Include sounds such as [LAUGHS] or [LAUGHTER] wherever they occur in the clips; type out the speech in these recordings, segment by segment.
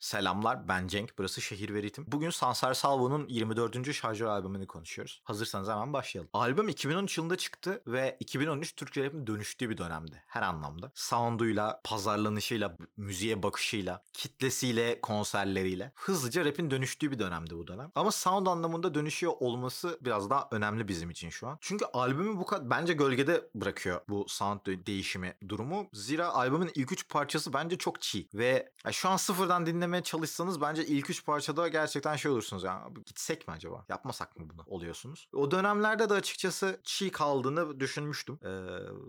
Selamlar ben Cenk burası Şehir ve Ritim. Bugün Sansar Salvo'nun 24. şarjör albümünü konuşuyoruz. Hazırsanız hemen başlayalım. Albüm 2013 yılında çıktı ve 2013 Türkçe rap'in dönüştüğü bir dönemdi her anlamda. Sound'uyla, pazarlanışıyla, müziğe bakışıyla, kitlesiyle, konserleriyle hızlıca rap'in dönüştüğü bir dönemdi bu dönem. Ama sound anlamında dönüşüyor olması biraz daha önemli bizim için şu an. Çünkü albümü bu kadar bence gölgede bırakıyor bu sound de- değişimi durumu. Zira albümün ilk üç parçası bence çok çiğ ve şu an sıfırdan dinlemeye çalışsanız bence ilk üç parçada gerçekten şey olursunuz ya "Abi gitsek mi acaba yapmasak mı bunu oluyorsunuz. O dönemlerde de açıkçası çiğ kaldığını düşünmüştüm. Ee,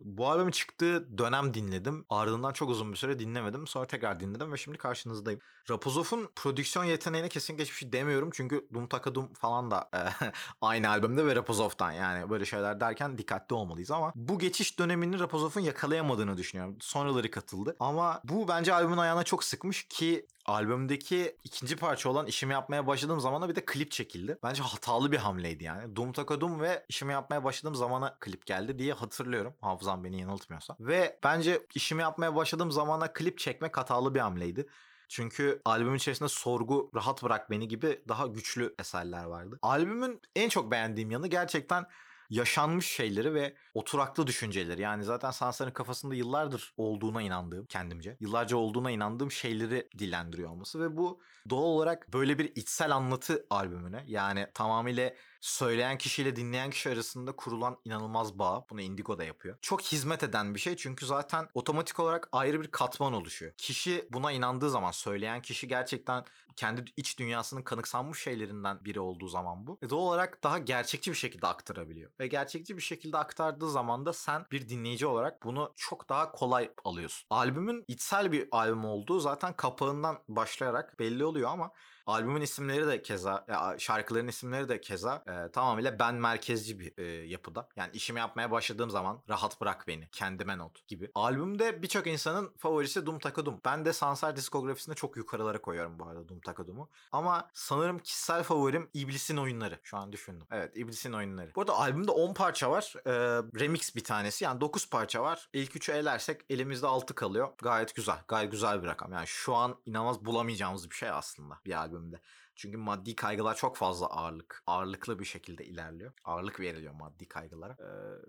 bu albümün çıktığı dönem dinledim. Ardından çok uzun bir süre dinlemedim. Sonra tekrar dinledim ve şimdi karşınızdayım. Rapozov'un prodüksiyon yeteneğine kesinlikle hiçbir şey demiyorum. Çünkü Dum Takadum falan da e, [LAUGHS] aynı albümde ve Rapozov'dan yani böyle şeyler derken dikkatli olmalıyız ama bu geçiş dönemini Rapozov'un yakalayamadığını düşünüyorum. Sonraları katıldı ama bu bence albümün ayağına çok sıkmış ki albümdeki ikinci parça olan işimi yapmaya başladığım zamana bir de klip çekildi. Bence hatalı bir hamleydi yani. Dum Takadum ve işimi yapmaya başladığım zamana klip geldi diye hatırlıyorum. Hafızam beni yanıltmıyorsa. Ve bence işimi yapmaya başladığım zamana klip çekmek hatalı bir hamleydi. Çünkü albümün içerisinde sorgu, rahat bırak beni gibi daha güçlü eserler vardı. Albümün en çok beğendiğim yanı gerçekten yaşanmış şeyleri ve oturaklı düşünceleri. Yani zaten Sansar'ın kafasında yıllardır olduğuna inandığım kendimce, yıllarca olduğuna inandığım şeyleri dillendiriyor olması ve bu doğal olarak böyle bir içsel anlatı albümüne yani tamamıyla söyleyen kişiyle dinleyen kişi arasında kurulan inanılmaz bağ. Bunu Indigo da yapıyor. Çok hizmet eden bir şey çünkü zaten otomatik olarak ayrı bir katman oluşuyor. Kişi buna inandığı zaman söyleyen kişi gerçekten kendi iç dünyasının kanıksanmış şeylerinden biri olduğu zaman bu. Ve doğal olarak daha gerçekçi bir şekilde aktarabiliyor. Ve gerçekçi bir şekilde aktardığı zaman da sen bir dinleyici olarak bunu çok daha kolay alıyorsun. Albümün içsel bir albüm olduğu zaten kapağından başlayarak belli oluyor ama Albümün isimleri de keza, şarkıların isimleri de keza e, tamamıyla ben merkezci bir e, yapıda. Yani işimi yapmaya başladığım zaman rahat bırak beni, kendime not gibi. Albümde birçok insanın favorisi Dum Takadum. Ben de Sansar diskografisinde çok yukarılara koyuyorum bu arada Dum Takadum'u. Ama sanırım kişisel favorim İblis'in oyunları. Şu an düşündüm. Evet İblis'in oyunları. Bu arada albümde 10 parça var. E, remix bir tanesi. Yani 9 parça var. İlk 3'ü elersek elimizde 6 kalıyor. Gayet güzel. Gayet güzel bir rakam. Yani şu an inanılmaz bulamayacağımız bir şey aslında bir albüm albümde. Çünkü maddi kaygılar çok fazla ağırlık, ağırlıklı bir şekilde ilerliyor. Ağırlık veriliyor maddi kaygılara. Ee,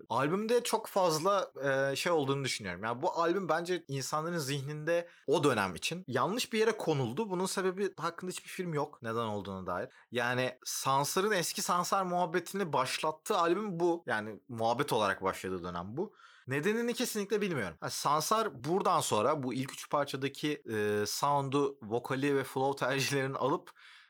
albümde çok fazla e, şey olduğunu düşünüyorum. Yani bu albüm bence insanların zihninde o dönem için yanlış bir yere konuldu. Bunun sebebi hakkında hiçbir film yok. Neden olduğuna dair. Yani Sansar'ın eski Sansar muhabbetini başlattığı albüm bu. Yani muhabbet olarak başladığı dönem bu. Nedenini kesinlikle bilmiyorum. Yani Sansar buradan sonra bu ilk üç parçadaki e, sound'u, vokali ve flow tercihlerini alıp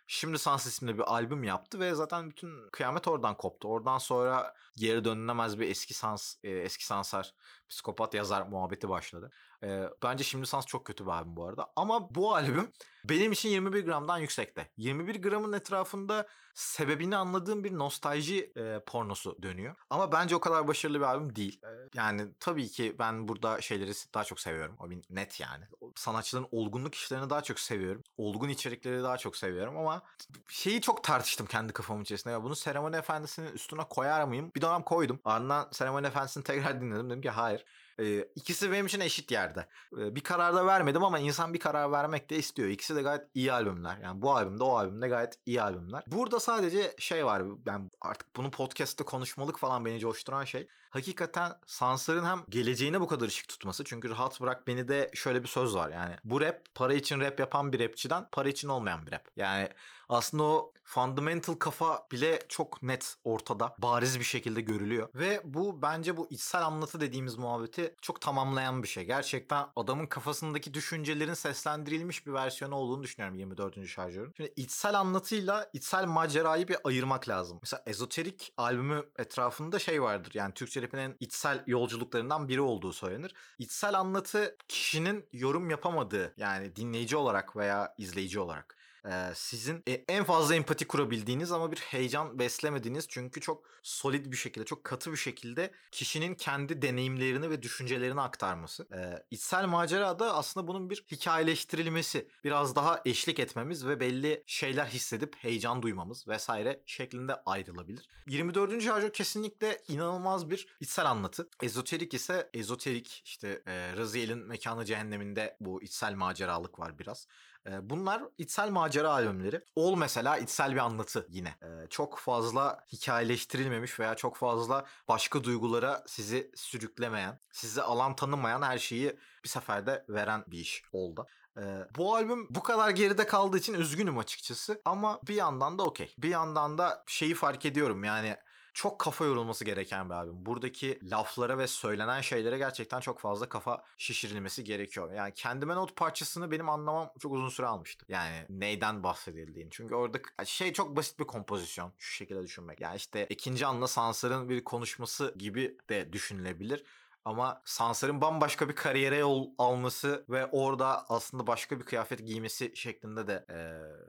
Şimdi Sans isimli bir albüm yaptı ve zaten bütün kıyamet oradan koptu. Oradan sonra geri dönülemez bir eski Sans, e, eski Sansar psikopat yazar muhabbeti başladı. E, bence Şimdi Sans çok kötü bir albüm bu arada. Ama bu albüm benim için 21 gramdan yüksekte. 21 gramın etrafında sebebini anladığım bir nostalji e, pornosu dönüyor. Ama bence o kadar başarılı bir albüm değil. Yani tabii ki ben burada şeyleri daha çok seviyorum. O net yani. Sanatçıların olgunluk işlerini daha çok seviyorum. Olgun içerikleri daha çok seviyorum ama şeyi çok tartıştım kendi kafamın içerisinde. Ya bunu Seremoni Efendisi'nin üstüne koyar mıyım? Bir dönem koydum. Ardından Seremoni Efendisi'ni tekrar dinledim. Dedim ki hayır. E, ikisi benim için eşit yerde. Bir karar da vermedim ama insan bir karar vermek de istiyor. İkisi de gayet iyi albümler. Yani bu albümde o albümde gayet iyi albümler. Burada sadece şey var. Ben artık bunu podcast'te konuşmalık falan beni coşturan şey. Hakikaten Sansar'ın hem geleceğine bu kadar ışık tutması. Çünkü rahat bırak beni de şöyle bir söz var. Yani bu rap para için rap yapan bir rapçiden para için olmayan bir rap. Yani aslında o fundamental kafa bile çok net ortada. Bariz bir şekilde görülüyor. Ve bu bence bu içsel anlatı dediğimiz muhabbeti çok tamamlayan bir şey. Gerçekten adamın kafasındaki düşüncelerin seslendirilmiş bir versiyonu olduğunu düşünüyorum 24. şarjörün. Şimdi içsel anlatıyla içsel macerayı bir ayırmak lazım. Mesela Ezoterik albümü etrafında şey vardır. Yani Türkçe rapinin içsel yolculuklarından biri olduğu söylenir. İçsel anlatı kişinin yorum yapamadığı yani dinleyici olarak veya izleyici olarak sizin e, en fazla empati kurabildiğiniz ama bir heyecan beslemediğiniz çünkü çok solid bir şekilde, çok katı bir şekilde kişinin kendi deneyimlerini ve düşüncelerini aktarması. İçsel macera da aslında bunun bir hikayeleştirilmesi. Biraz daha eşlik etmemiz ve belli şeyler hissedip heyecan duymamız vesaire şeklinde ayrılabilir. 24. şarjör kesinlikle inanılmaz bir içsel anlatı. Ezoterik ise ezoterik işte e, Raziel'in mekanı cehenneminde bu içsel maceralık var biraz. Ee, bunlar içsel macera albümleri. Ol mesela içsel bir anlatı yine. Ee, çok fazla hikayeleştirilmemiş veya çok fazla başka duygulara sizi sürüklemeyen, sizi alan tanımayan her şeyi bir seferde veren bir iş oldu. Ee, bu albüm bu kadar geride kaldığı için üzgünüm açıkçası ama bir yandan da okey. Bir yandan da şeyi fark ediyorum yani çok kafa yorulması gereken bir albüm. Buradaki laflara ve söylenen şeylere gerçekten çok fazla kafa şişirilmesi gerekiyor. Yani kendime not parçasını benim anlamam çok uzun süre almıştı. Yani neyden bahsedildiğini. Çünkü orada şey çok basit bir kompozisyon. Şu şekilde düşünmek. Yani işte ikinci anla Sansar'ın bir konuşması gibi de düşünülebilir. Ama Sansar'ın bambaşka bir kariyere yol alması ve orada aslında başka bir kıyafet giymesi şeklinde de e,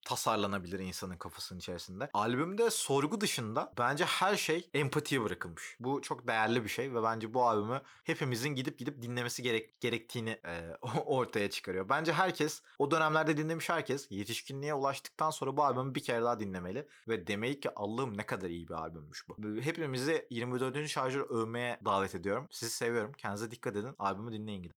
tasarlanabilir insanın kafasının içerisinde. Albümde sorgu dışında bence her şey empatiye bırakılmış. Bu çok değerli bir şey ve bence bu albümü hepimizin gidip gidip dinlemesi gerek, gerektiğini e, [LAUGHS] ortaya çıkarıyor. Bence herkes o dönemlerde dinlemiş herkes yetişkinliğe ulaştıktan sonra bu albümü bir kere daha dinlemeli ve demeyi ki Allah'ım ne kadar iyi bir albümmüş bu. Hepimizi 24. şarjör övmeye davet ediyorum. Sizi seviyorum. Kendinize dikkat edin. Albümü dinleyin gidin.